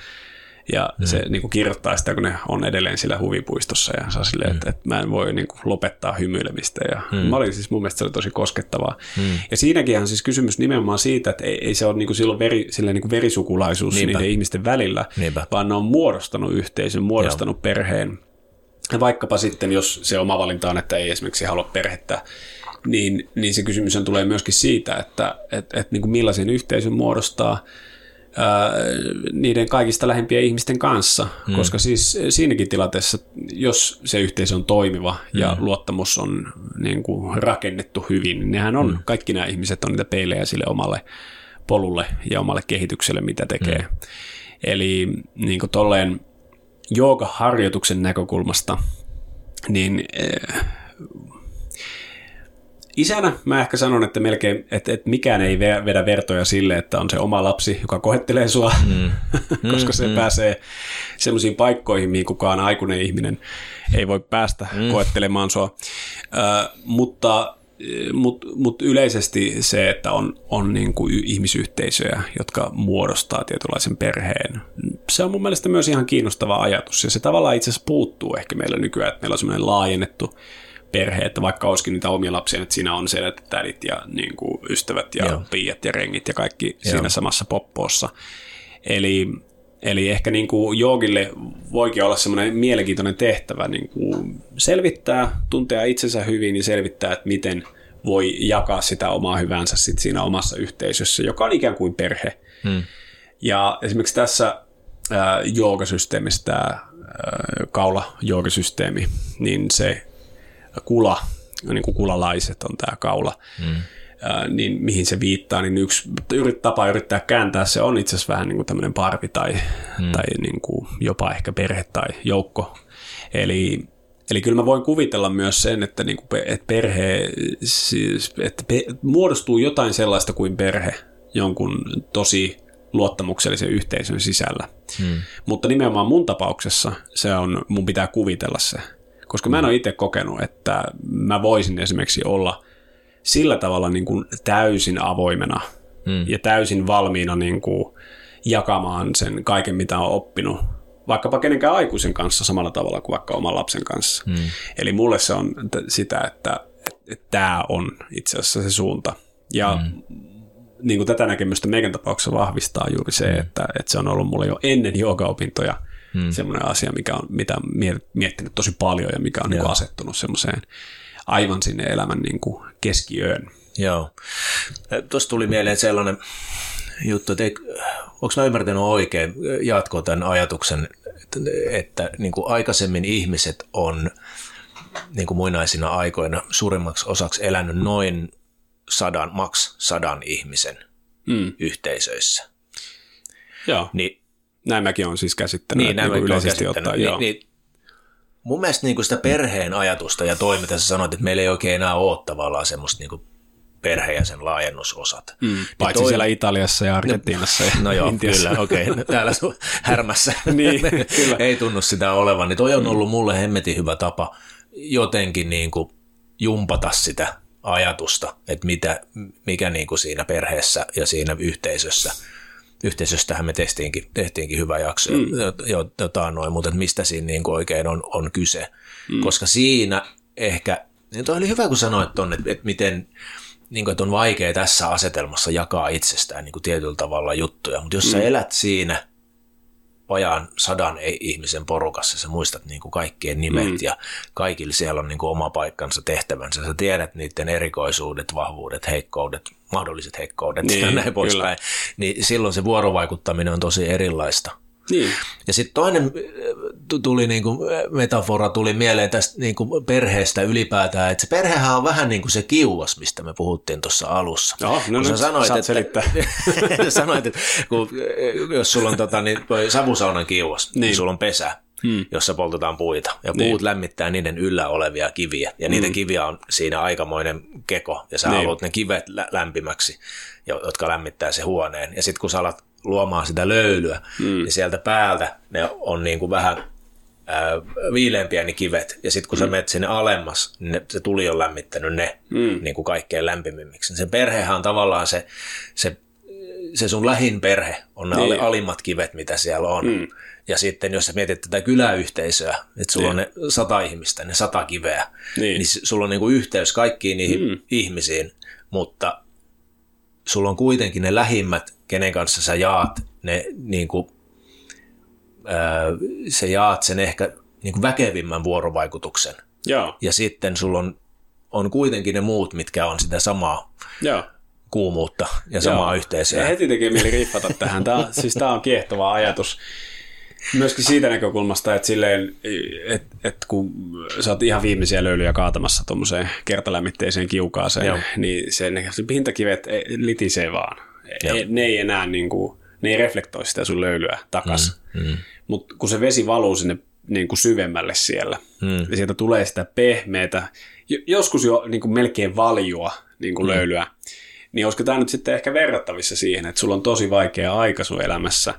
Ja mm. se niin kuin kirjoittaa sitä, kun ne on edelleen sillä huvipuistossa ja saa silleen, mm. että, että mä en voi niin kuin lopettaa hymyilemistä. Ja mm. mä olin siis, mun mielestä se oli tosi koskettavaa. Mm. Ja siinäkin on siis kysymys nimenomaan siitä, että ei, ei se ole niin kuin silloin veri, niin kuin verisukulaisuus Niinpä. niiden ihmisten välillä, Niinpä. vaan ne on muodostanut yhteisön, muodostanut Joo. perheen. Ja vaikkapa sitten, jos se oma valinta on, että ei esimerkiksi halua perhettä, niin, niin se kysymys tulee myöskin siitä, että et, et, niin kuin millaisen yhteisön muodostaa – niiden kaikista lähimpien ihmisten kanssa, mm. koska siis siinäkin tilanteessa, jos se yhteisö on toimiva mm. ja luottamus on niin kuin rakennettu hyvin, niin nehän on, mm. kaikki nämä ihmiset on niitä peilejä sille omalle polulle ja omalle kehitykselle, mitä tekee. Mm. Eli niin kuin tolleen joogaharjoituksen näkökulmasta, niin Isänä mä ehkä sanon, että melkein, että, että mikään ei vedä vertoja sille, että on se oma lapsi, joka kohettelee sua, mm. (laughs) koska se mm. pääsee sellaisiin paikkoihin, mihin kukaan aikuinen ihminen ei voi päästä mm. koettelemaan sua. Uh, mutta mutta mut yleisesti se, että on, on niin kuin ihmisyhteisöjä, jotka muodostaa tietynlaisen perheen, se on mun mielestä myös ihan kiinnostava ajatus. Ja se tavallaan itse asiassa puuttuu ehkä meillä nykyään, että meillä on semmoinen laajennettu perhe, että vaikka olisikin niitä omia lapsia, että siinä on että tädit ja niin kuin ystävät ja Joo. piiat ja rengit ja kaikki Joo. siinä samassa poppoossa. Eli, eli ehkä niin kuin joogille voikin olla semmoinen mielenkiintoinen tehtävä niin kuin selvittää, tuntea itsensä hyvin ja selvittää, että miten voi jakaa sitä omaa hyvänsä sit siinä omassa yhteisössä, joka on ikään kuin perhe. Hmm. Ja esimerkiksi tässä joogasysteemissä tämä äh, kaula-joogasysteemi, niin se kula, niin kuin kulalaiset on tämä kaula, mm. ää, niin mihin se viittaa, niin yksi yrit, tapa yrittää kääntää se on itse asiassa vähän niin kuin tämmöinen parvi tai, mm. tai niin kuin jopa ehkä perhe tai joukko. Eli, eli kyllä mä voin kuvitella myös sen, että, niin kuin, että perhe, siis, että pe, muodostuu jotain sellaista kuin perhe jonkun tosi luottamuksellisen yhteisön sisällä. Hmm. Mutta nimenomaan mun tapauksessa se on, mun pitää kuvitella se. Koska mä en ole itse kokenut, että mä voisin esimerkiksi olla sillä tavalla niin kuin täysin avoimena mm. ja täysin valmiina niin kuin jakamaan sen kaiken, mitä on oppinut vaikkapa kenenkään aikuisen kanssa samalla tavalla kuin vaikka oman lapsen kanssa. Mm. Eli mulle se on sitä, että, että tämä on itse asiassa se suunta. Ja mm. niin kuin tätä näkemystä meidän tapauksessa vahvistaa juuri se, mm. että, että se on ollut mulle jo ennen joogaopintoja – hmm. semmoinen asia, mikä on, mitä on miettinyt tosi paljon ja mikä on niin asettunut semmoiseen aivan sinne elämän niin kuin keskiöön. Joo. Tuossa tuli mieleen sellainen juttu, että onko mä ymmärtänyt oikein, jatko tämän ajatuksen, että, että niin kuin aikaisemmin ihmiset on niin kuin muinaisina aikoina suurimmaksi osaksi elänyt noin sadan, maks sadan ihmisen mm. yhteisöissä. Joo. Niin näin mäkin on siis käsittänyt niin, näin niin yleisesti ottaen. Niin, joo. Niin, mun mielestä niin kuin sitä perheen ajatusta ja toimintaa, sä sanoit, että meillä ei oikein enää ole tavallaan semmoista niin kuin perhe ja sen laajennusosat. Mm, niin paitsi toi... siellä Italiassa ja Argentiinassa ja No joo, Intiassa. kyllä, okei. Okay. Täällä sun härmässä (laughs) niin, kyllä. ei tunnu sitä olevan. Niin toi on mm. ollut mulle hemmetin hyvä tapa jotenkin niin kuin jumpata sitä ajatusta, että mitä, mikä niin kuin siinä perheessä ja siinä yhteisössä – yhteisöstähän me tehtiinkin, tehtiinkin hyvä jakso, mm. jo, jotain noin, mutta mistä siinä niin oikein on, on kyse. Mm. Koska siinä ehkä, niin toi oli hyvä kun sanoit tuonne, että, että miten niin kuin, että on vaikea tässä asetelmassa jakaa itsestään niin kuin tietyllä tavalla juttuja, mutta jos mm. sä elät siinä vajaan sadan ihmisen porukassa, sä muistat niin kuin kaikkien nimet mm. ja kaikilla siellä on niin kuin oma paikkansa, tehtävänsä, sä tiedät niiden erikoisuudet, vahvuudet, heikkoudet, mahdolliset heikkoudet niin, ja näin poispäin, niin silloin se vuorovaikuttaminen on tosi erilaista. Niin. Ja sitten toinen tuli niin kuin, metafora tuli mieleen tästä niin kuin perheestä ylipäätään, että se perhehän on vähän niin kuin se kiuas, mistä me puhuttiin tuossa alussa. Joo, no kun nyt sanoit, saat että, selittää. (laughs) sanoit, että kun, jos sulla on tota, niin, savusaunan kiuas, niin. niin sulla on pesä, hmm. jossa poltetaan puita. Ja puut niin. lämmittää niiden yllä olevia kiviä. Ja hmm. niitä kiviä on siinä aikamoinen keko. Ja sä niin. haluat ne kivet lä- lämpimäksi, jotka lämmittää se huoneen. Ja sitten kun sä alat luomaan sitä löylyä, hmm. niin sieltä päältä ne on niin kuin vähän viileämpiä ne kivet, ja sitten kun mm. sä menet sinne alemmas, niin ne, se tuli on lämmittänyt ne mm. niin kuin kaikkein lämpimimmiksi. Se perhehän on tavallaan se, se, se sun lähin perhe, on ne niin. alimmat kivet, mitä siellä on. Mm. Ja sitten jos sä mietit tätä kyläyhteisöä, että sulla niin. on ne sata ihmistä, ne sata kiveä, niin, niin sulla on niinku yhteys kaikkiin niihin mm. ihmisiin, mutta sulla on kuitenkin ne lähimmät, kenen kanssa sä jaat ne niinku, ää, sä jaat sen ehkä niinku väkevimmän vuorovaikutuksen. Joo. Ja sitten sulla on, on kuitenkin ne muut, mitkä on sitä samaa Joo. kuumuutta ja samaa Joo. yhteisöä. Ja heti tekee mieli riippata tähän. Tämä, siis tämä on kiehtova ajatus. Myöskin siitä näkökulmasta, että, silleen, että, että kun sä oot ihan viimeisiä löylyjä kaatamassa tuommoiseen kertalämmitteiseen kiukaaseen, Joo. niin se, ne, pintakivet litisee vaan. Joo. Ne ei enää niin kuin, ne ei reflektoi sitä sun löylyä takas. Mm, mm. Mutta kun se vesi valuu sinne niin kuin syvemmälle siellä, mm. ja sieltä tulee sitä pehmeätä, joskus jo niin kuin melkein valjua niin kuin mm. löylyä, niin olisiko tämä nyt sitten ehkä verrattavissa siihen, että sulla on tosi vaikea aika sun elämässä,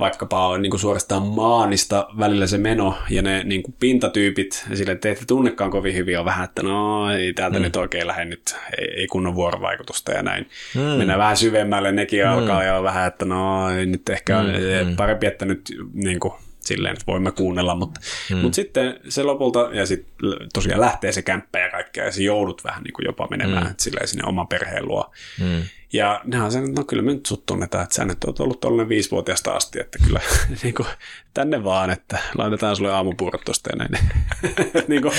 vaikkapa on niin kuin suorastaan maanista välillä se meno ja ne niin kuin pintatyypit, ja sille, että ette tunnekaan kovin hyvin, on vähän, että no ei täältä mm. nyt oikein lähde nyt, ei, ei kunnon vuorovaikutusta ja näin. Mm. Mennään vähän syvemmälle, nekin mm. alkaa ja on vähän, että no nyt ehkä mm. mm. parempi, että nyt niin kuin, silleen, että voimme kuunnella, mutta, mm. mutta sitten se lopulta, ja sitten tosiaan lähtee se kämppä ja kaikkea, ja se joudut vähän niin kuin jopa menemään mm. silleen sinne oman perheen luo. Mm. Ja nehän on sen, no kyllä me nyt sut tunnetaan, että sä nyt oot ollut tuollainen viisivuotiaasta asti, että kyllä (laughs) niin kuin, tänne vaan, että laitetaan sulle aamupuurot tuosta ja näin. (laughs) niin kuin,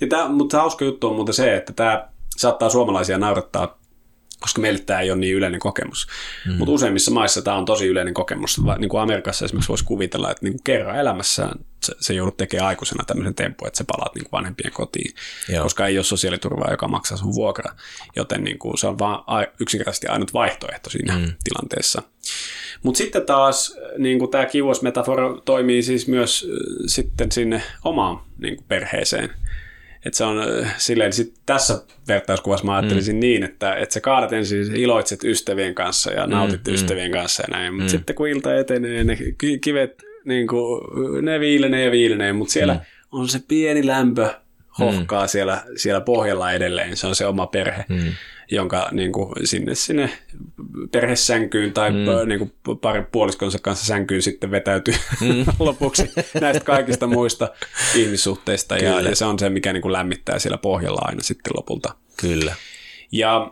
ja tää, mutta hauska juttu on muuten se, että tämä saattaa suomalaisia naurattaa koska meille tämä ei ole niin yleinen kokemus. Mm. Mutta useimmissa maissa tämä on tosi yleinen kokemus. Niin kuin Amerikassa esimerkiksi voisi kuvitella, että niin kuin kerran elämässään se, se joudut tekemään aikuisena tämmöisen tempun, että se palaat niin kuin vanhempien kotiin, Joo. koska ei ole sosiaaliturvaa, joka maksaa sun vuokra. Joten niin kuin se on vaan yksinkertaisesti ainut vaihtoehto siinä mm. tilanteessa. Mutta sitten taas niin kuin tämä kiuosmetafora toimii siis myös sitten sinne omaan niin kuin perheeseen – että se on äh, silleen, sit tässä vertauskuvassa mä ajattelisin mm. niin, että, että sä kaadat ensin, iloitset ystävien kanssa ja nautit mm, mm. ystävien mm. kanssa ja näin, mutta mm. sitten kun ilta etenee, ne kivet, niin kuin, ne viilenee ja viilenee, mutta siellä mm. on se pieni lämpö, hohkaa mm. siellä, siellä pohjalla edelleen, se on se oma perhe. Mm jonka niin kuin, sinne, sinne perhesänkyyn tai mm. niin kuin, pari puoliskonsa kanssa sänkyyn sitten vetäytyy mm. (laughs) lopuksi näistä kaikista muista ihmissuhteista. Ja, ja se on se, mikä niin kuin, lämmittää siellä pohjalla aina sitten lopulta. Kyllä. Ja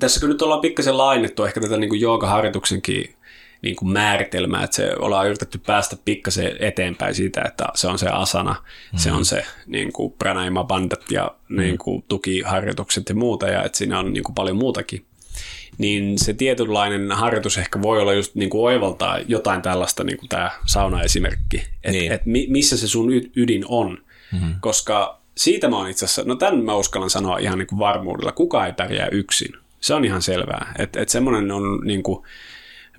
tässä kun nyt ollaan pikkasen lainettu ehkä tätä niin joogaharjoituksenkin niin kuin määritelmää, että se ollaan yritetty päästä pikkasen eteenpäin siitä, että se on se asana, mm. se on se niin kuin pranayama bandat ja mm. niin kuin tukiharjoitukset ja muuta, ja että siinä on niin kuin paljon muutakin. Niin se tietynlainen harjoitus ehkä voi olla just niin kuin oivaltaa jotain tällaista, niin kuin tämä sauna-esimerkki, että niin. et missä se sun ydin on, mm. koska siitä mä oon itse asiassa, no tämän mä uskallan sanoa ihan niin kuin varmuudella, kuka ei pärjää yksin. Se on ihan selvää, että, että semmoinen on niin kuin,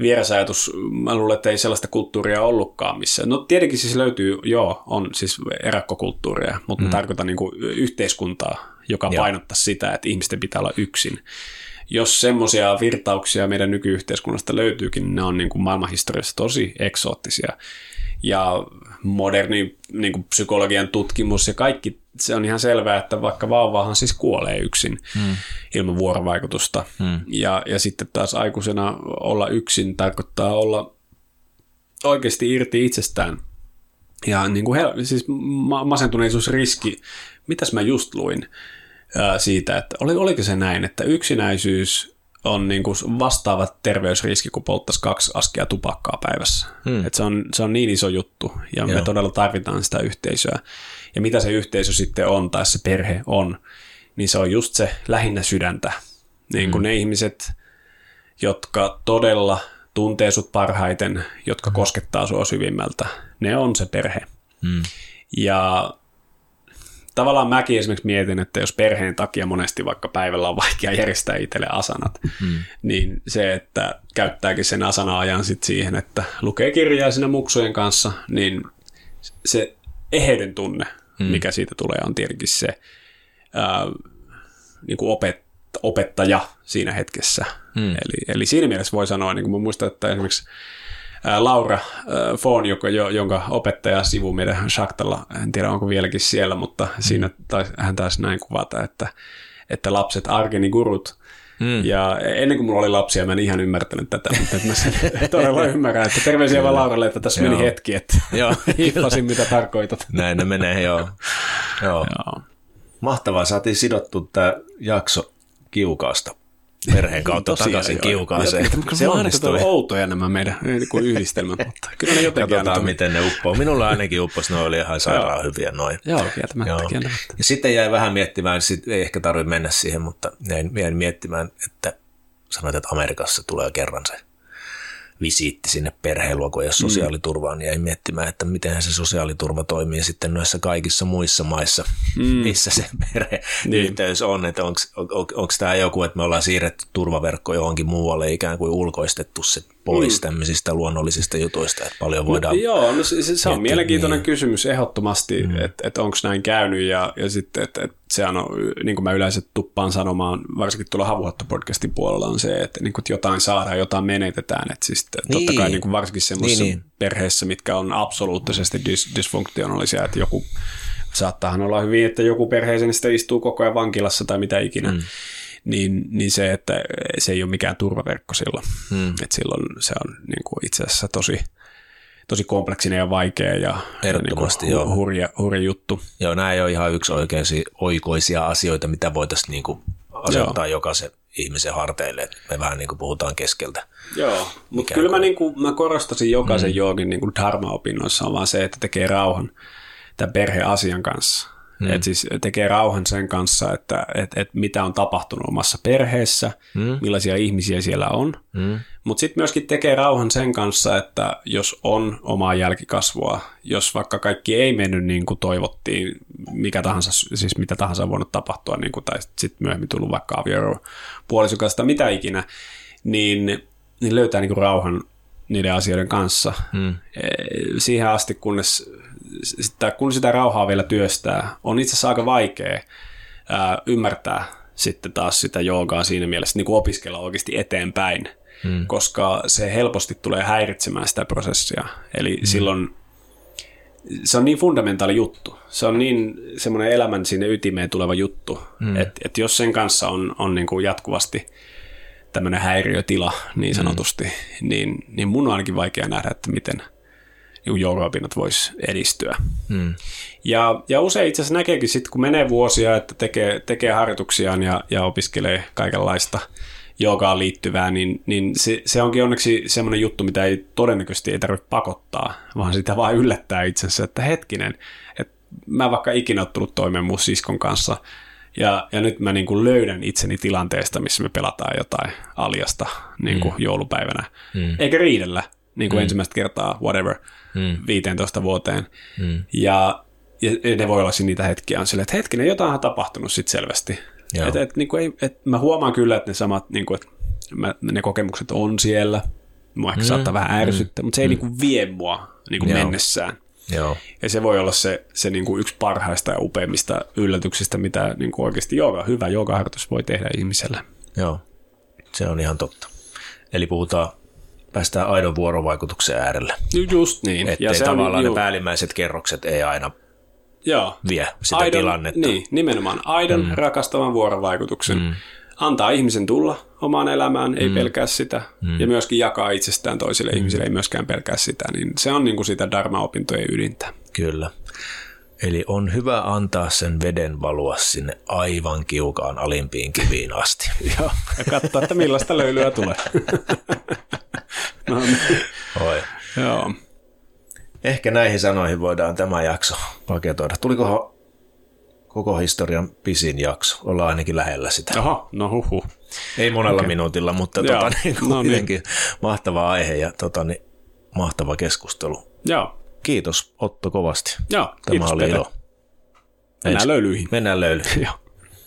vierasajatus, mä luulen, että ei sellaista kulttuuria ollutkaan missä. No tietenkin siis löytyy, joo, on siis erakkokulttuuria, mutta mm. tarkoitan niin kuin yhteiskuntaa, joka joo. painottaa sitä, että ihmisten pitää olla yksin. Jos semmoisia virtauksia meidän nykyyhteiskunnasta löytyykin, niin ne on niin kuin maailmanhistoriassa tosi eksoottisia. Ja moderni niin kuin psykologian tutkimus ja kaikki se on ihan selvää, että vaikka vauvahan siis kuolee yksin hmm. ilman vuorovaikutusta. Hmm. Ja, ja sitten taas aikuisena olla yksin tarkoittaa olla oikeasti irti itsestään. Ja niin kuin hel- siis masentuneisuusriski, mitäs mä just luin ää, siitä, että oli, oliko se näin, että yksinäisyys on niin kuin vastaava terveysriski, kun polttaisi kaksi askia tupakkaa päivässä. Hmm. Et se, on, se on niin iso juttu, ja Joo. me todella tarvitaan sitä yhteisöä. Ja mitä se yhteisö sitten on, tai se perhe on, niin se on just se lähinnä sydäntä. Niin kuin hmm. ne ihmiset, jotka todella tuntee sut parhaiten, jotka hmm. koskettaa sua syvimmältä, ne on se perhe. Hmm. Ja tavallaan mäkin esimerkiksi mietin, että jos perheen takia monesti vaikka päivällä on vaikea järjestää itselle asanat, hmm. niin se, että käyttääkin sen asana-ajan sit siihen, että lukee kirjaa sinne muksujen kanssa, niin se eheyden tunne, hmm. mikä siitä tulee, on tietenkin se ää, niin kuin opet, opettaja siinä hetkessä. Hmm. Eli, eli siinä mielessä voi sanoa, niin kuin mä muistan, että esimerkiksi Laura Foon, joka, jonka opettaja sivu meidän Shaktalla, en tiedä onko vieläkin siellä, mutta mm. siinä taisi, hän taisi näin kuvata, että, että lapset arkeni gurut, Mm. Ja ennen kuin mulla oli lapsia, mä en ihan ymmärtänyt tätä, mutta mä sen (laughs) todella ymmärrän, että terveisiä vaan Lauralle, että tässä meni hetki, että (laughs) joo, (laughs) hiffasin mitä tarkoitat. Näin ne menee, joo. joo. joo. Mahtavaa, saatiin sidottu tämä jakso kiukaasta perheen kautta takaisin kiukaaseen. Se on aina outoja nämä meidän niin yhdistelmät, mutta kyllä ne jotenkin Katsotaan, aina miten ne uppoo. Minulla ainakin upposi, ne oli ihan sairaan hyviä noin. Joo, kieltämättä, joo. kieltämättä. Ja sitten jäi vähän miettimään, sit ei ehkä tarvitse mennä siihen, mutta jäin, jäin miettimään, että sanoit, että Amerikassa tulee kerran se visiitti sinne perheluo, kun ei ole sosiaaliturvaa, niin jäi miettimään, että miten se sosiaaliturva toimii sitten noissa kaikissa muissa maissa, mm. missä se perheyhteys niin. on, että onko tämä joku, että me ollaan siirretty turvaverkko johonkin muualle ikään kuin ulkoistettu se pois mm. tämmöisistä luonnollisista jutuista, että paljon voidaan... No, joo, no se, se on mielenkiintoinen niin. kysymys ehdottomasti, mm. että et onko näin käynyt ja, ja sitten, että et sehän on, niin kuin mä yleensä tuppaan sanomaan, varsinkin tuolla Havuhatto-podcastin puolella on se, että, niin kuin, että jotain saadaan, jotain menetetään, että siis niin. totta kai niin kuin varsinkin semmoisessa niin, niin. perheessä, mitkä on absoluuttisesti dis- dysfunktionaalisia, että joku saattaahan olla hyvin, että joku perheeseen sitten istuu koko ajan vankilassa tai mitä ikinä. Mm niin, niin se, että se ei ole mikään turvaverkko silloin. Hmm. että silloin se on niin kuin itse asiassa tosi, tosi kompleksinen ja vaikea ja, Ehdottomasti, niin kuin hurja, hurja juttu. Joo, nämä ei ole ihan yksi oikeisi, oikoisia asioita, mitä voitaisiin niin kuin asettaa Joo. jokaisen ihmisen harteille. Me vähän niin kuin puhutaan keskeltä. Joo, mutta kyllä mä, niin kuin, mä korostasin jokaisen mm. joogin niin kuin dharma-opinnoissa on vaan se, että tekee rauhan tämän perheasian kanssa. Mm. Että siis tekee rauhan sen kanssa, että et, et mitä on tapahtunut omassa perheessä, mm. millaisia ihmisiä siellä on. Mm. Mutta sitten myöskin tekee rauhan sen kanssa, että jos on omaa jälkikasvua, jos vaikka kaikki ei mennyt niin kuin toivottiin, mikä tahansa, siis mitä tahansa on voinut tapahtua, niin kuin, tai sitten myöhemmin tullut vaikka avioero puolisukasta, mitä ikinä, niin, niin löytää niin kuin rauhan niiden asioiden kanssa. Mm. Siihen asti, kunnes sitä, kun sitä rauhaa vielä työstää, on itse asiassa aika vaikea ää, ymmärtää sitten taas sitä joogaa siinä mielessä, niin kuin opiskella oikeasti eteenpäin, hmm. koska se helposti tulee häiritsemään sitä prosessia. Eli hmm. silloin se on niin fundamentaali juttu. Se on niin semmoinen elämän sinne ytimeen tuleva juttu, hmm. että et jos sen kanssa on, on niin kuin jatkuvasti tämmöinen häiriötila niin sanotusti, hmm. niin, niin mun on ainakin vaikea nähdä, että miten – niin jouluopinnot voisi edistyä. Hmm. Ja, ja usein itse asiassa näkeekin sitten, kun menee vuosia, että tekee, tekee harjoituksiaan ja, ja opiskelee kaikenlaista joogaan liittyvää, niin, niin se, se onkin onneksi semmoinen juttu, mitä ei todennäköisesti ei tarvitse pakottaa, vaan sitä vaan yllättää itsensä, että hetkinen, että mä vaikka ikinä ottanut toimeen mun siskon kanssa, ja, ja nyt mä niin kuin löydän itseni tilanteesta, missä me pelataan jotain aljasta niin kuin mm. joulupäivänä. Mm. Eikä riidellä, niin kuin mm. ensimmäistä kertaa, whatever mm. 15 vuoteen. Mm. Ja, ja ne voi olla niitä hetkiä on silleen, että hetkinen, jotain on tapahtunut sitten selvästi. Et, et, niin kuin ei, et, mä huomaan kyllä, että ne samat, niin kuin, että mä, ne kokemukset on siellä. Mua ehkä mm. saattaa vähän ärsyttää, mm. mutta se ei mm. niin kuin vie mua niin kuin mennessään. Joo. Ja se voi olla se, se niin kuin yksi parhaista ja upeimmista yllätyksistä, mitä niin kuin oikeasti jooga, hyvä joogaharjoitus voi tehdä ihmiselle. Joo, se on ihan totta. Eli puhutaan päästään aidon vuorovaikutuksen äärelle. Just niin. Että ja se tavallaan on, ne päällimmäiset kerrokset ei aina Joo. vie sitä aidon, tilannetta. Niin, nimenomaan aidon mm. rakastavan vuorovaikutuksen. Mm. Antaa ihmisen tulla omaan elämään, ei mm. pelkää sitä, mm. ja myöskin jakaa itsestään toisille mm. ihmisille, ei myöskään pelkää sitä. Niin se on niin kuin sitä dharma-opintojen ydintä. Kyllä. Eli on hyvä antaa sen veden valua sinne aivan kiukaan alimpiin kiviin asti. (laughs) Joo, ja katsoa, että millaista löylyä tulee. (laughs) no niin. Oi. Joo. Ehkä näihin sanoihin voidaan tämä jakso paketoida. Tuliko koko historian pisin jakso? Ollaan ainakin lähellä sitä. Aha, no huhu. Ei monella okay. minuutilla, mutta tota, niin, no niin. mahtava aihe ja tota, niin, mahtava keskustelu. Joo. Kiitos Otto kovasti. Joo, Tämä kiitos oli ilo. Mennään löylyihin. Mennään löylyihin. (laughs) Joo.